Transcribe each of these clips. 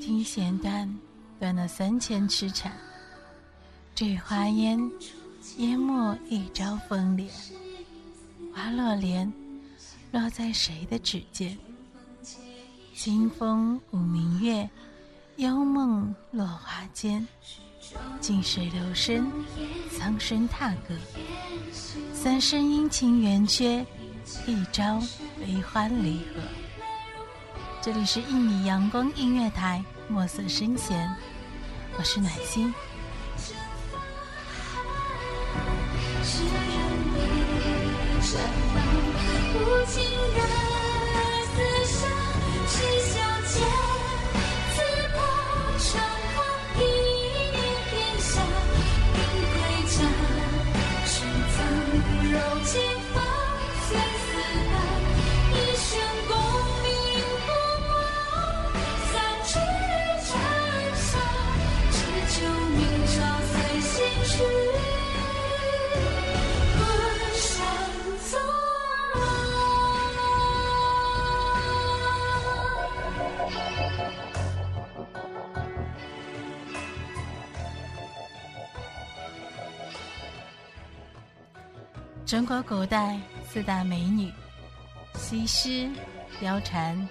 听弦断，断了三千尺缠。这花烟，淹没一朝风帘。花落莲，落在谁的指尖？清风舞明月，幽梦落花间。近水流深，苍生踏歌。三生阴晴圆缺，一朝悲欢离合。这里是一米阳光音乐台，墨色深弦，我是暖心。中国古代四大美女：西施、貂蝉、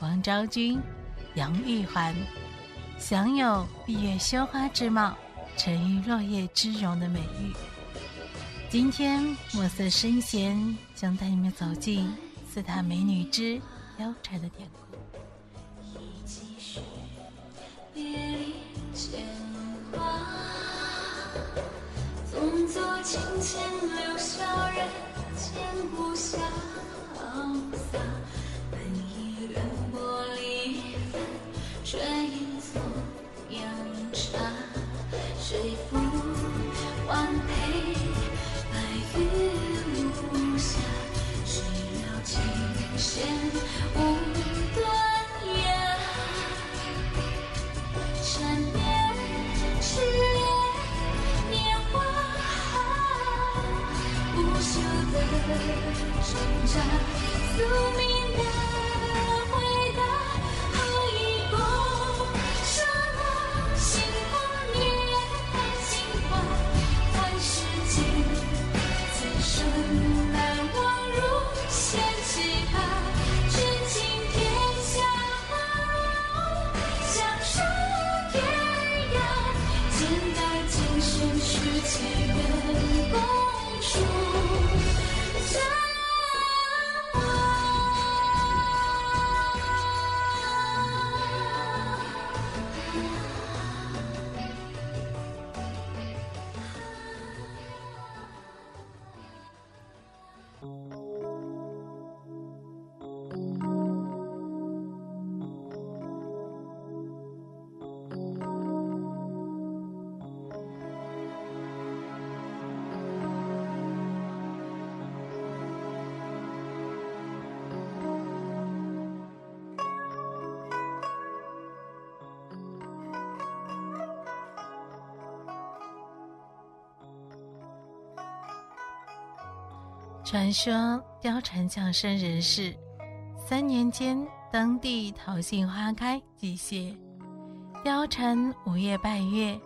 王昭君、杨玉环，享有“闭月羞花之貌，沉鱼落雁之容”的美誉。今天墨色深闲将带你们走进四大美女之貂蝉的典故。琴浅，留笑人间不潇洒。传说貂蝉降生人世，三年间当地桃杏花开季谢，貂蝉五夜拜月，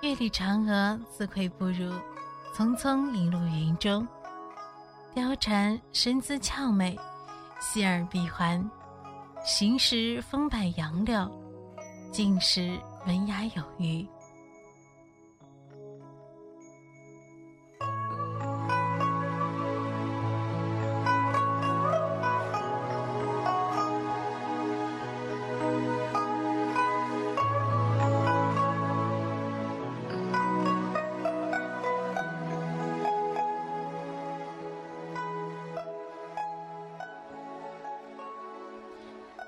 月里嫦娥自愧不如，匆匆隐入云中。貂蝉身姿俏美，细耳闭环，行时风摆杨柳，静时文雅有余。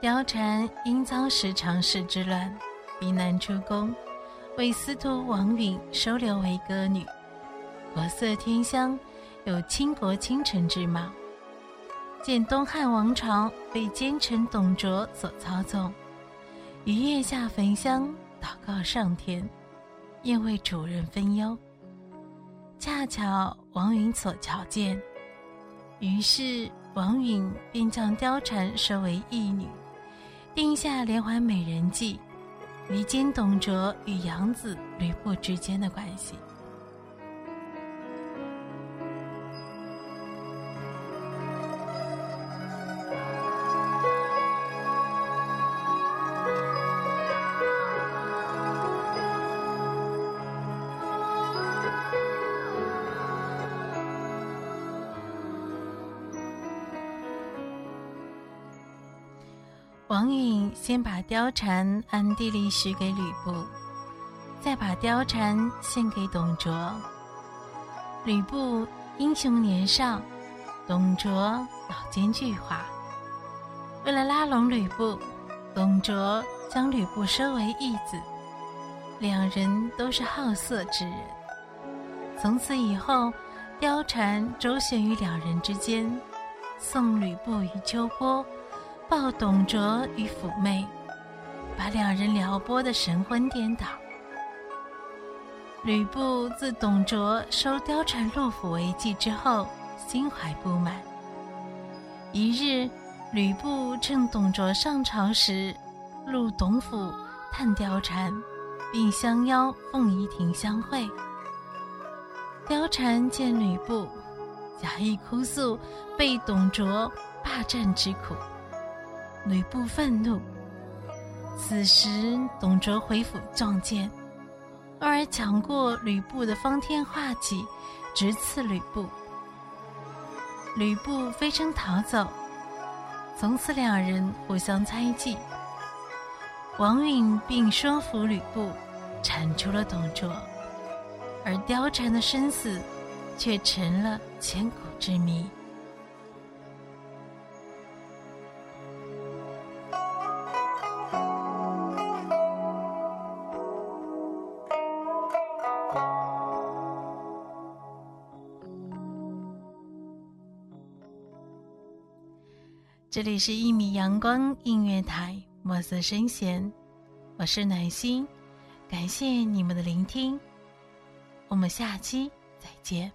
貂蝉因遭十常侍之乱，避难出宫，为司徒王允收留为歌女，国色天香，有倾国倾城之貌。见东汉王朝被奸臣董卓所操纵，于月下焚香祷告上天，愿为主人分忧。恰巧王允所瞧见，于是王允便将貂蝉收为义女，定下连环美人计，离间董卓与杨子吕布之间的关系。王允先把貂蝉暗地里许给吕布，再把貂蝉献给董卓。吕布英雄年少，董卓老奸巨猾。为了拉拢吕布，董卓将吕布收为义子。两人都是好色之人。从此以后，貂蝉周旋于两人之间，送吕布于秋波。抱董卓与辅妹，把两人撩拨的神魂颠倒。吕布自董卓收貂蝉入府为妓之后，心怀不满。一日，吕布趁董卓上朝时，入董府探貂蝉，并相邀凤仪亭相会。貂蝉见吕布，假意哭诉被董卓霸占之苦。吕布愤怒。此时，董卓回府撞见，二儿抢过吕布的方天画戟，直刺吕布。吕布飞身逃走，从此两人互相猜忌。王允并说服吕布铲除了董卓，而貂蝉的生死却成了千古之谜。这里是《一米阳光音乐台》，墨色声弦，我是暖心，感谢你们的聆听，我们下期再见。